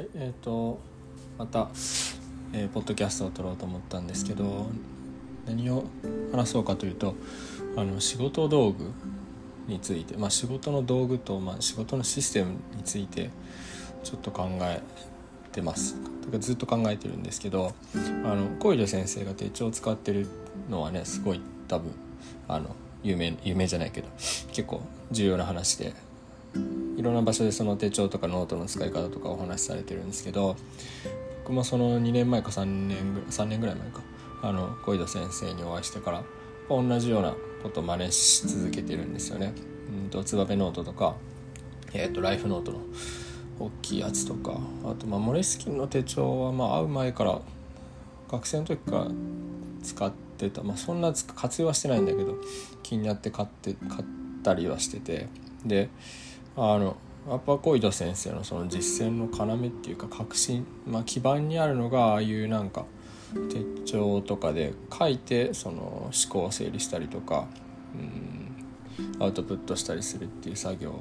はいえっ、とまた、えーポッドキャストを撮ろうと思ったんですけど何を話そうかというとあの仕事道具について、まあ、仕事の道具と、まあ、仕事のシステムについてちょっと考えてます。とかずっと考えてるんですけどあの小出先生が手帳を使ってるのはねすごい多分あの有名有名じゃないけど結構重要な話でいろんな場所でその手帳とかノートの使い方とかお話しされてるんですけど僕もその2年前か3年ぐ3年ぐらい前かあの小井戸先生にお会いしてから同じようなことを真似し続けてるんですよね。うんとツバメノートとか、えー、とライフノートの大きいやつとかあとまあモレスキンの手帳はまあ会う前から学生の時から使ってた、まあ、そんな活用はしてないんだけど気になって買って買ったりはしててであのやっぱ小井戸先生のその実践の要っていうか革新、まあ、基盤にあるのがああいうなんか手帳とかで書いてその思考を整理したりとかうんアウトプットしたりするっていう作業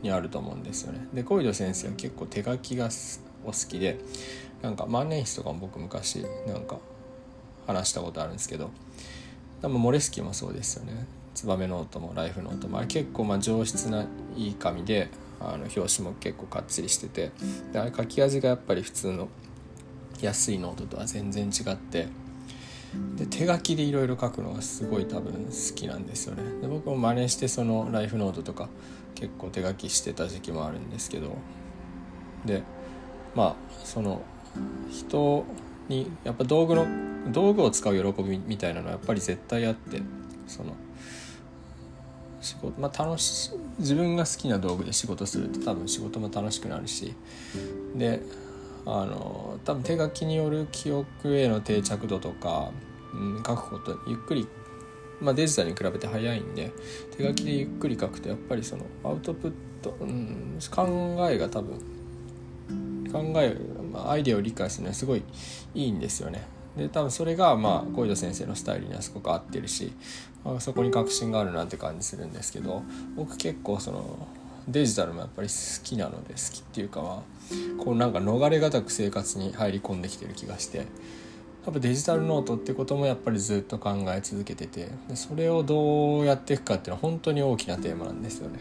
にあると思うんですよね。で小井戸先生は結構手書きがお好きでなんか万年筆とかも僕昔なんか話したことあるんですけど多分モレスキンもそうですよねツバメノートもライフノートもあれ結構まあ上質ないい紙であの表紙も結構かっちりしててであれ書き味がやっぱり普通の安いノートとは全然違ってで手書きでいろいろ書くのがすごい多分好きなんですよね。で僕も真似してそのライフノートとか結構手書きしてた時期もあるんですけどでまあその人にやっぱ道具の道具を使う喜びみたいなのはやっぱり絶対あってその仕事まあ楽し自分が好きな道具で仕事すると多分仕事も楽しくなるしであの多分手書きによる記憶への定着度とか、うん、書くことゆっくり、まあ、デジタルに比べて早いんで手書きでゆっくり書くとやっぱりそのアウトプット、うん、考えが多分考え、ま、アイデアを理解するのはすごいいいんですよね。で多分それがまあ小井戸先生のスタイルにはすごく合ってるし、まあ、そこに確信があるなって感じするんですけど僕結構そのデジタルもやっぱり好きなので好きっていうかはこうなんか逃れがたく生活に入り込んできてる気がしてやっぱデジタルノートってこともやっぱりずっと考え続けててでそれをどうやっていくかっていうのは本当に大きなテーマなんですよね。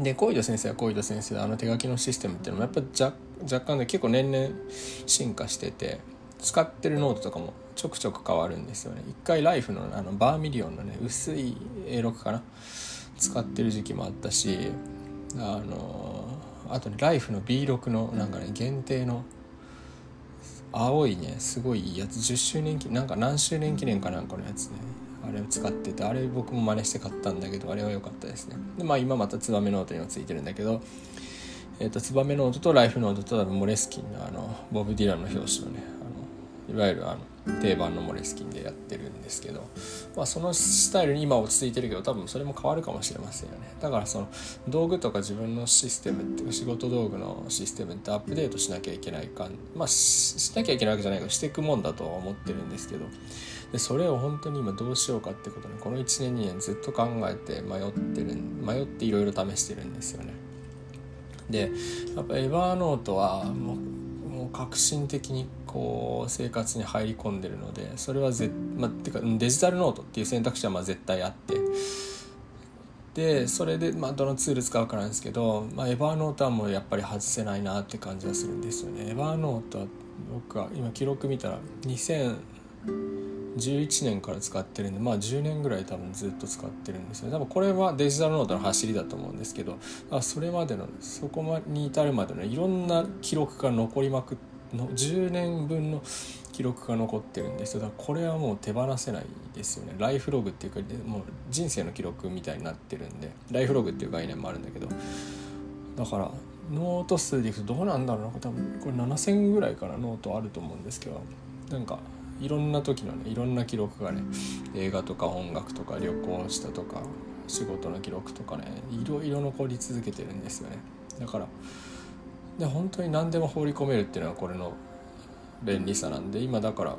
で小井戸先生は小井戸先生であの手書きのシステムっていうのもやっぱ若若干で結構年々進化してて使ってるノートとかもちょくちょく変わるんですよね。一回ライフのあのバーミリオンのね薄い A6 かな。使ってる時期もあったしあのあとねライフの B6 のなんかね限定の青いねすごいいいやつ。10周年記なんか何周年記念かなんかのやつね。あれを使っててあれ僕も真似して買ったんだけどあれは良かったですね。でまあ今またツバメノートにもついてるんだけどえーと、ツバメノートとライフノートとモレスキンのあのボブ・ディランの表紙のねいわゆるあの定番のモレスキンでやってるんですけど、まあ、そのスタイルに今落ち着いてるけど多分それも変わるかもしれませんよね。だからその道具とか自分のシステムっていうか仕事道具のシステムってアップデートしなきゃいけないかまあしなきゃいけないわけじゃないけどしていくもんだとは思ってるんですけどでそれを本当に今どうしようかってことにこの1年2年ずっと考えて迷ってる迷っていろいろ試してるんですよね。でやっぱエヴァーノートはもう革新的にこう生活に入り込んでるのでそれはぜ、まあ、てかデジタルノートっていう選択肢はまあ絶対あって。でそれで、まあ、どのツール使うかなんですけど、まあ、エヴァーノートはもうやっぱり外せないなって感じはするんですよね。エヴァーノートは僕は今記録見たら2000 11年から使ってるんでまあ10年ぐらい多分ずっと使ってるんですよ多分これはデジタルノートの走りだと思うんですけどあそれまでのそこに至るまでのいろんな記録が残りまくの10年分の記録が残ってるんですよ。だからこれはもう手放せないですよね。ライフログっていうかもう人生の記録みたいになってるんでライフログっていう概念もあるんだけど。だからノート数でいくとどうなんだろうな。多分これ7000ぐらいからノートあると思うんですけど。なんかいろんな時のねいろんな記録がね映画とか音楽とか旅行したとか仕事の記録とかねいろいろ残り続けてるんですよね。だからで本当に何でも放り込めるっていうのはこれの便利さなんで今だから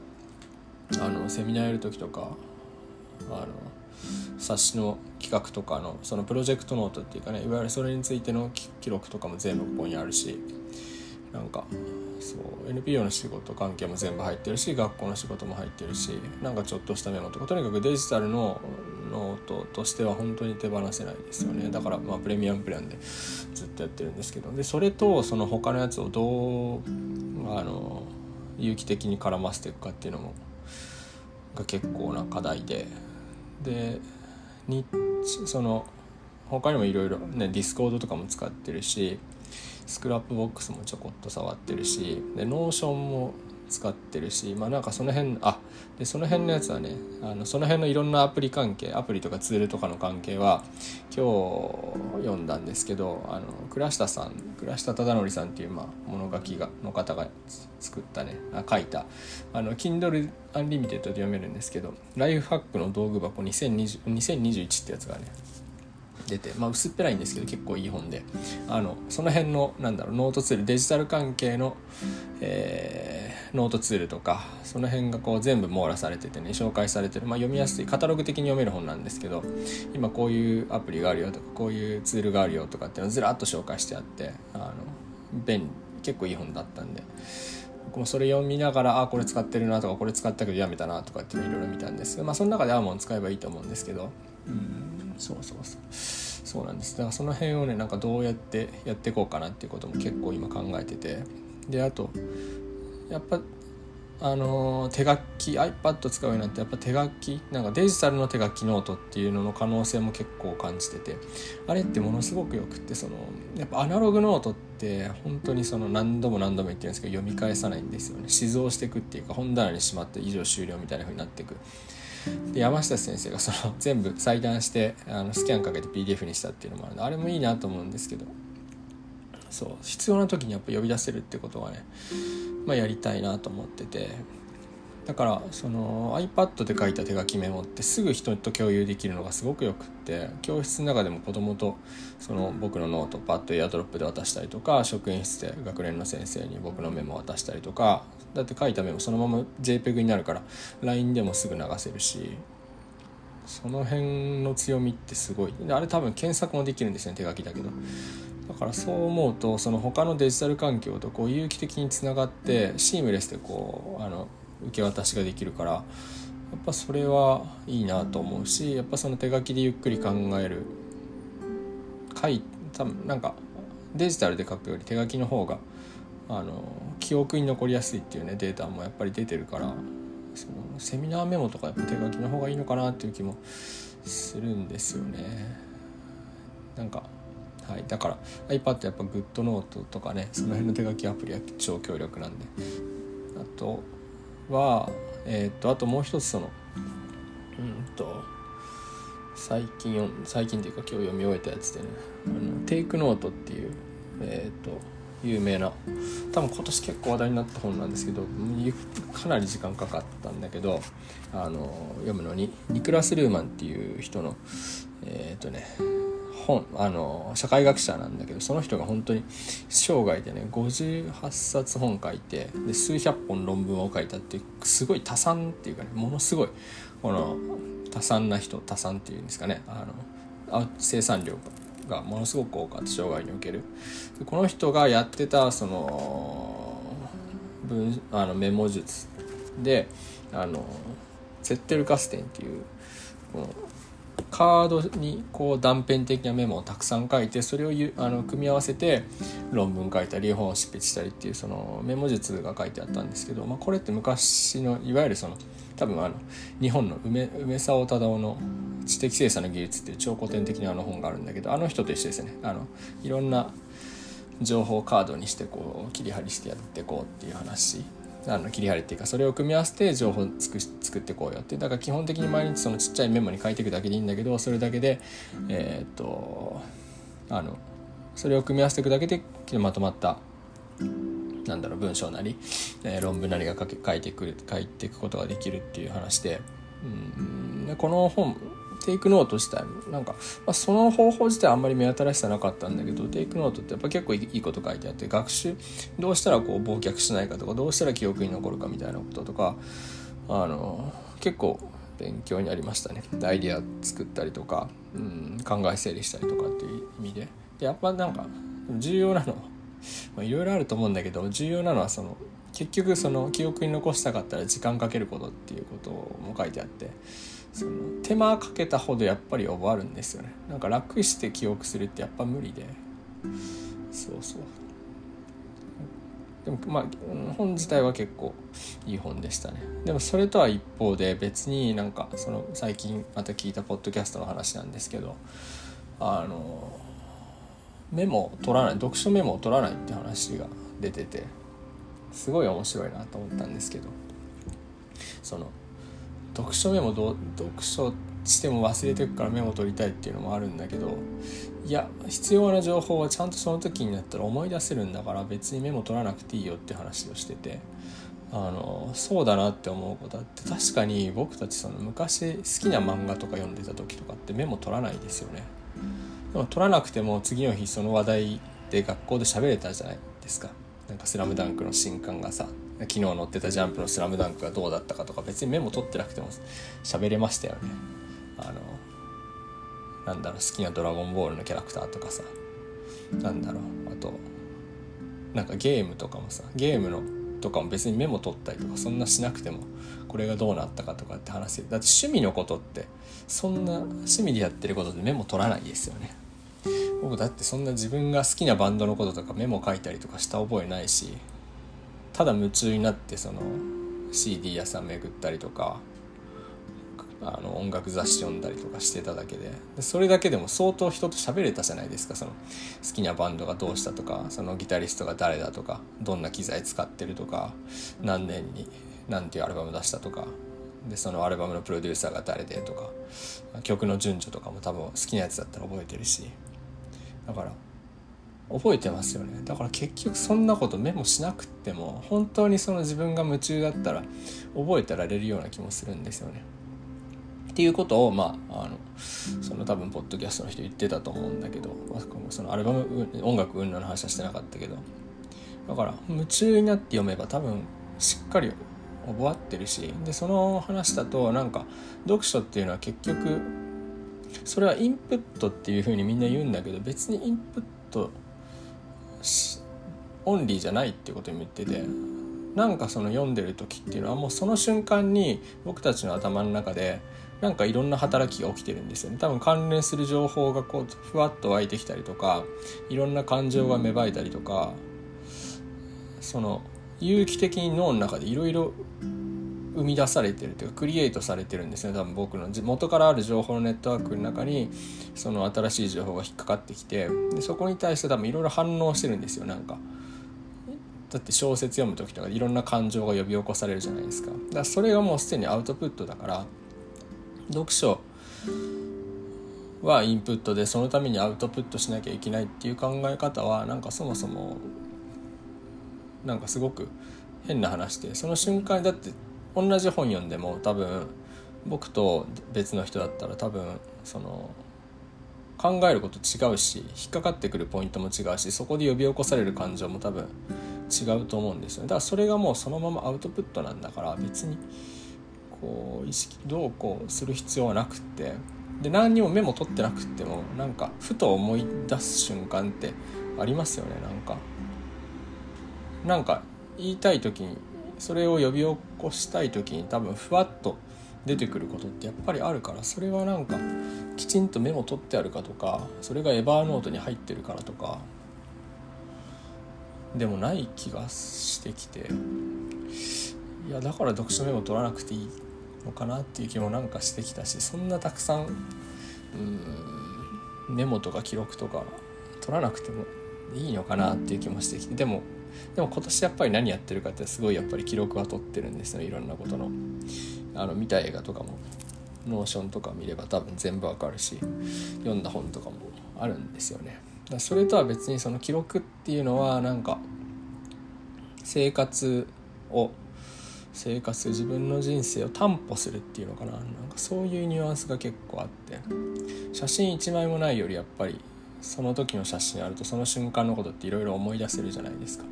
あのセミナーやる時とかあの冊子の企画とかのそのプロジェクトノートっていうかねいわゆるそれについての記録とかも全部ここにあるしなんかそう。NPO の仕事関係も全部入ってるし学校の仕事も入ってるしなんかちょっとしたメモとかとにかくデジタルのノートとしては本当に手放せないですよね。だからまあプレミアムプランでずっとやってるんですけど。でそれとその他のやつをどうあの有機的に絡ませていくかっていうのもが結構な課題で。でにその他にもいろいろね Discord とかも使ってるし Scrapbox もちょこっと触ってるしで Notion も使ってるしまあなんかその辺あでその辺のやつはねあのその辺のいろんなアプリ関係アプリとかツールとかの関係は今日読んだんですけどあの倉下さん倉下忠憲さんっていう、まあ、物書きがの方が作ったねあ書いたあの Kindle Unlimited で読めるんですけどライフハックの道具箱2020 2021ってやつがね出て、まあ、薄っぺらいんですけど結構いい本であのその辺のなんだろうノートツールデジタル関係の、えー、ノートツールとかその辺がこう全部網羅されててね紹介されてる、まあ、読みやすいカタログ的に読める本なんですけど今こういうアプリがあるよとかこういうツールがあるよとかっていうのをずらっと紹介してあってあの便利結構いい本だったんで。僕もそれ読みながらあこれ使ってるなとかこれ使ったけどやめたなとかっていうのいろいろ見たんですけどまあその中でアーモン使えばいいと思うんですけどうんそうそうそう。そうなんです。だからその辺をねなんかどうやってやっていこうかなっていうことも結構今考えてて。であとやっぱあの手書き iPad 使うようになってやっぱ手書きなんかデジタルの手書きノートっていうのの可能性も結構感じてて。あれってものすごくよくってそのやっぱアナログノートって本当にその何度も何度も言ってるんですけど読み返さないんですよね。死蔵していくっていうか本棚にしまって以上終了みたいな風になっていく。で山下先生がその 全部裁断してあのスキャンかけて PDF にしたっていうのもあるのあれもいいなと思うんですけど。そう必要な時にやっぱ呼び出せるってことはね、まあ、やりたいなと思ってて。だからその iPad で書いた手書きメモってすぐ人と共有できるのがすごくよくって教室の中でも子供とその僕のノートパッと AirDrop で渡したりとか職員室で学年の先生に僕のメモを渡したりとかだって書いたメモそのまま JPEG になるから LINE でもすぐ流せるしその辺の強みってすごい。あれ多分検索もできるんですね手書きだけど。だからそう思うとその他のデジタル環境とこう有機的につながってシームレスでこうあの受け渡しができるからやっぱそれはいいなと思うしやっぱその手書きでゆっくり考える書い多分なんかデジタルで書くより手書きの方があの記憶に残りやすいっていうねデータもやっぱり出てるからそのセミナーメモとかやっぱ手書きの方がいいのかなっていう気もするんですよね。なんかはい、だから iPad やっぱグッドノートとかねその辺の手書きアプリは超強力なんであとはえっ、とあともう一つそのうんと最近最近っていうか今日読み終えたやつでねあのテイクノートっていうえっ、と有名な多分今年結構話題になった本なんですけどかなり時間かかったんだけどあの読むのにニクラス・ルーマンっていう人のえっ、とね本あの社会学者なんだけどその人が本当に生涯でね58冊本書いてで数百本論文を書いたっていうすごい多産っていうかねものすごいこの多産な人多産っていうんですかねあの生産量がものすごく多かった生涯における。この人がやってたその文あのメモ術であのゼッテルガステンっていうこのカードにこう断片的なメモをたくさん書いてそれをあの組み合わせて論文書いたり本を執筆したりっていうそのメモ術が書いてあったんですけど、まあ、これって昔のいわゆるその多分あの日本の梅梅沢忠夫の「知的精査の技術」っていう超古典的なあの本があるんだけどあの人と一緒ですね。あのいろんな情報カードにしてこう切り張りしてやっていこうっていう話あの切り張りっていうかそれを組み合わせて情報を作作ってこうよってだから基本的に毎日そのちっちゃいメモに書いていくだけでいいんだけどそれだけでえー、っとあのそれを組み合わせていくだけでまとまったなんだろう文章なり、えー、論文なりが書け書いてくる書いていくことができるっていう話で、うん、この本テイクノート自体なんか、まあ、その方法自体あんまり目新しさなかったんだけどテイクノートってやっぱ結構いいこと書いてあって学習どうしたらこう忘却しないかとかどうしたら記憶に残るかみたいなこととかあの結構勉強になりましたね。アイディア作ったりとか、うん、考え整理したりとかっていう意味で。でやっぱなんか重要なのいろいろあると思うんだけど重要なのはその結局その記憶に残したかったら時間かけることっていうことも書いてあってその手間かけたほどやっぱり覚わるんですよね。なんか楽して記憶するってやっぱ無理で。そうそう。でもまあ本自体は結構いい本でしたね。でもそれとは一方で別になんかその最近また聞いたポッドキャストの話なんですけどあのメモを取らない読書メモを取らないって話が出ててすごい面白いなと思ったんですけどその読書メモど読書しても忘れてくからメモ取りたいっていうのもあるんだけどいや必要な情報はちゃんとその時になったら思い出せるんだから別にメモ取らなくていいよって話をしててあのそうだなって思うことあって確かに僕たちその昔好きな漫画とか読んでた時とかってメモ取らないですよね。でも取らなくても次の日その話題で学校で喋れたじゃないですかなんか「スラムダンクの新刊がさ昨日乗ってた「ジャンプ」の「スラムダンクがどうだったかとか別にメモ取ってなくても喋れましたよね。あのなんだろう好きな「ドラゴンボール」のキャラクターとかさ。なんだろうあとなんかゲームとかもさゲームのとかも別にメモ取ったりとかそんなしなくてもこれがどうなったかとかって話だって趣味のことってそんな趣味でやってることでメモ取らないですよね。僕だってそんな自分が好きなバンドのこととかメモ書いたりとかした覚えないしただ夢中になってその CD 屋さん巡ったりとかあの音楽雑誌読んだりとかしてただけでそれだけでも相当人と喋れたじゃないですか。その好きなバンドがどうしたとかそのギタリストが誰だとかどんな機材使ってるとか何年に何ていうアルバム出したとか。でそのアルバムのプロデューサーが誰でとか曲の順序とかも多分好きなやつだったら覚えてるし。だから覚えてますよねだから結局そんなことメモしなくっても本当にその自分が夢中だったら覚えてられるような気もするんですよね。っていうことをまああのその多分ポッドキャストの人言ってたと思うんだけど、まあ、そのアルバム音楽云々の話はしてなかったけどだから夢中になって読めば多分しっかり覚わってるしでその話だとなんか読書っていうのは結局それはインプットっていうふうにみんな言うんだけど別にインプットオンリーじゃないってことに言っててなんかその読んでる時っていうのはもうその瞬間に僕たちの頭の中でなんかいろんな働きが起きてるんですよね。多分関連する情報がこうふわっと湧いてきたりとかいろんな感情が芽生えたりとかその有機的に脳の中でいろいろ生み出されてるというかクリエイトされてるんですね多分僕の元からある情報のネットワークの中にその新しい情報が引っかかってきてでそこに対して多分いろいろ反応してるんですよなんか。だって小説読む時とかいろんな感情が呼び起こされるじゃないですかだからそれがもうすでにアウトプットだから読書はインプットでそのためにアウトプットしなきゃいけないっていう考え方はなんかそもそもなんかすごく変な話でその瞬間だって同じ本読んでも多分僕と別の人だったら多分その考えること違うし引っかかってくるポイントも違うしそこで呼び起こされる感情も多分違うと思うんですよだからそれがもうそのままアウトプットなんだから別にこう意識どうこうする必要はなくって。で何にもメモ取ってなくってもなんかふと思い出す瞬間ってありますよね。なんか。なんか言いたい時にそれを呼び起こしたい時に多分ふわっと出てくることってやっぱりあるからそれはなんかきちんとメモ取ってあるかとかそれがエバーノートに入ってるからとかでもない気がしてきていやだから読書メモ取らなくていいのかなっていう気もなんかしてきたしそんなたくさんうんメモとか記録とか取らなくてもいいのかなっていう気もしてきてでもでも今年やっぱり何やってるかってすごいやっぱり記録は取ってるんですよ。いろんなことの。あの見た映画とかも。 Notion とか見れば多分全部わかるし。読んだ本とかもあるんですよね。だそれとは別にその記録っていうのはなんか生活を生活自分の人生を担保するっていうのかな。なんかそういうニュアンスが結構あって。写真1枚もないよりやっぱりその時の写真あるとその瞬間のことっていろいろ思い出せるじゃないですか。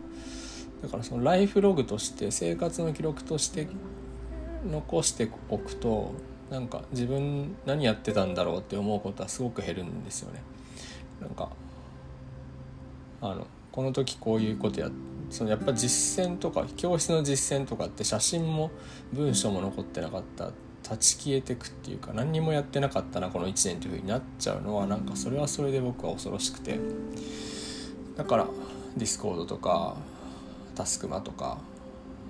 だからそのライフログとして生活の記録として残しておくとなんか自分何やってたんだろうって思うことはすごく減るんですよね。なんかあのこの時こういうことやそのやっぱ実践とか教室の実践とかって写真も文章も残ってなかった立ち消えてくっていうか何にもやってなかったなこの1年というふうになっちゃうのはなんかそれはそれで僕は恐ろしくて。だから Discord とかタスクマとか、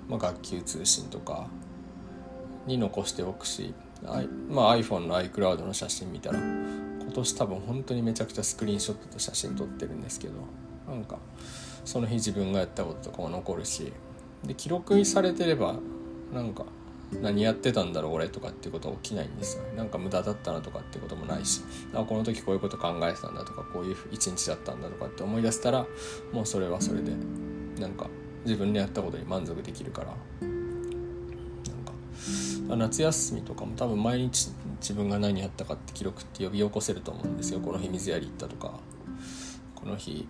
まあ、学級通信とかに残しておくし、まあ、iPhone の iCloud の写真見たら今年多分本当にめちゃくちゃスクリーンショットと写真撮ってるんですけどなんかその日自分がやったこととかも残るしで記録されてればなんか何やってたんだろう俺とかってことは起きないんですよなんか無駄だったなとかってこともないし。あこの時こういうこと考えてたんだとかこういう一日だったんだとかって思い出せたらもうそれはそれでなんか自分でやったことに満足できるから。なんか夏休みとかも多分毎日自分が何やったかって記録って呼び起こせると思うんですよ。この日水やり行ったとか。この日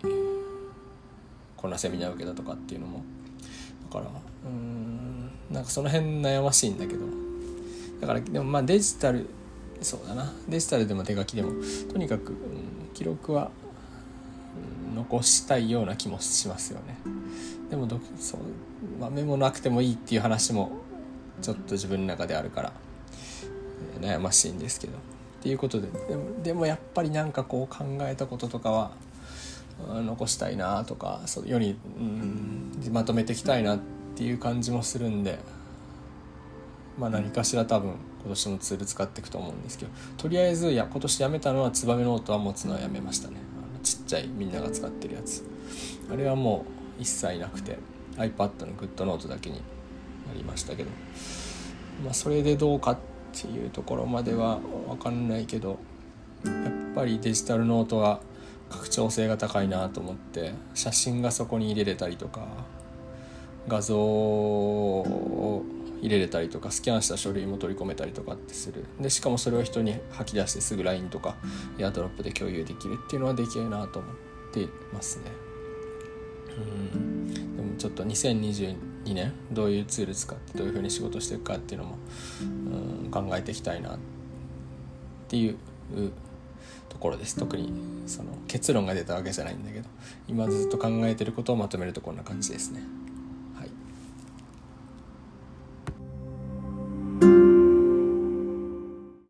こんなセミナー受けたとかっていうのも。だからうんなんかその辺悩ましいんだけど。だからでもまあデジタルそうだな。デジタルでも手書きでもとにかく、うん、記録は、うん、残したいような気もしますよね。でもどそう、まあ、メモなくてもいいっていう話もちょっと自分の中であるから、えー、悩ましいんですけど。っていうことででもでもやっぱりなんかこう考えたこととかは残したいなとかそ世に、うん、まとめていきたいなってていう感じもするんで、まあ、何かしら多分今年のツール使っていくと思うんですけどとりあえずや今年やめたのはツバメノートは持つのはやめましたね。あのちっちゃいみんなが使ってるやつ。あれはもう一切なくて iPad のグッドノートだけになりましたけど、まあ、それでどうかっていうところまでは分かんないけどやっぱりデジタルノートは拡張性が高いなと思って写真がそこに入れれたりとか画像を入れれたりとかスキャンした書類も取り込めたりとかってする。でしかもそれを人に吐き出してすぐ LINE とかエアドロップで共有できるっていうのはできるなと思ってますね。うん。でもちょっと2022年どういうツール使ってどういうふうに仕事していくかっていうのもうん考えていきたいなっていうところです。特にその結論が出たわけじゃないんだけど今ずっと考えてることをまとめるとこんな感じですね。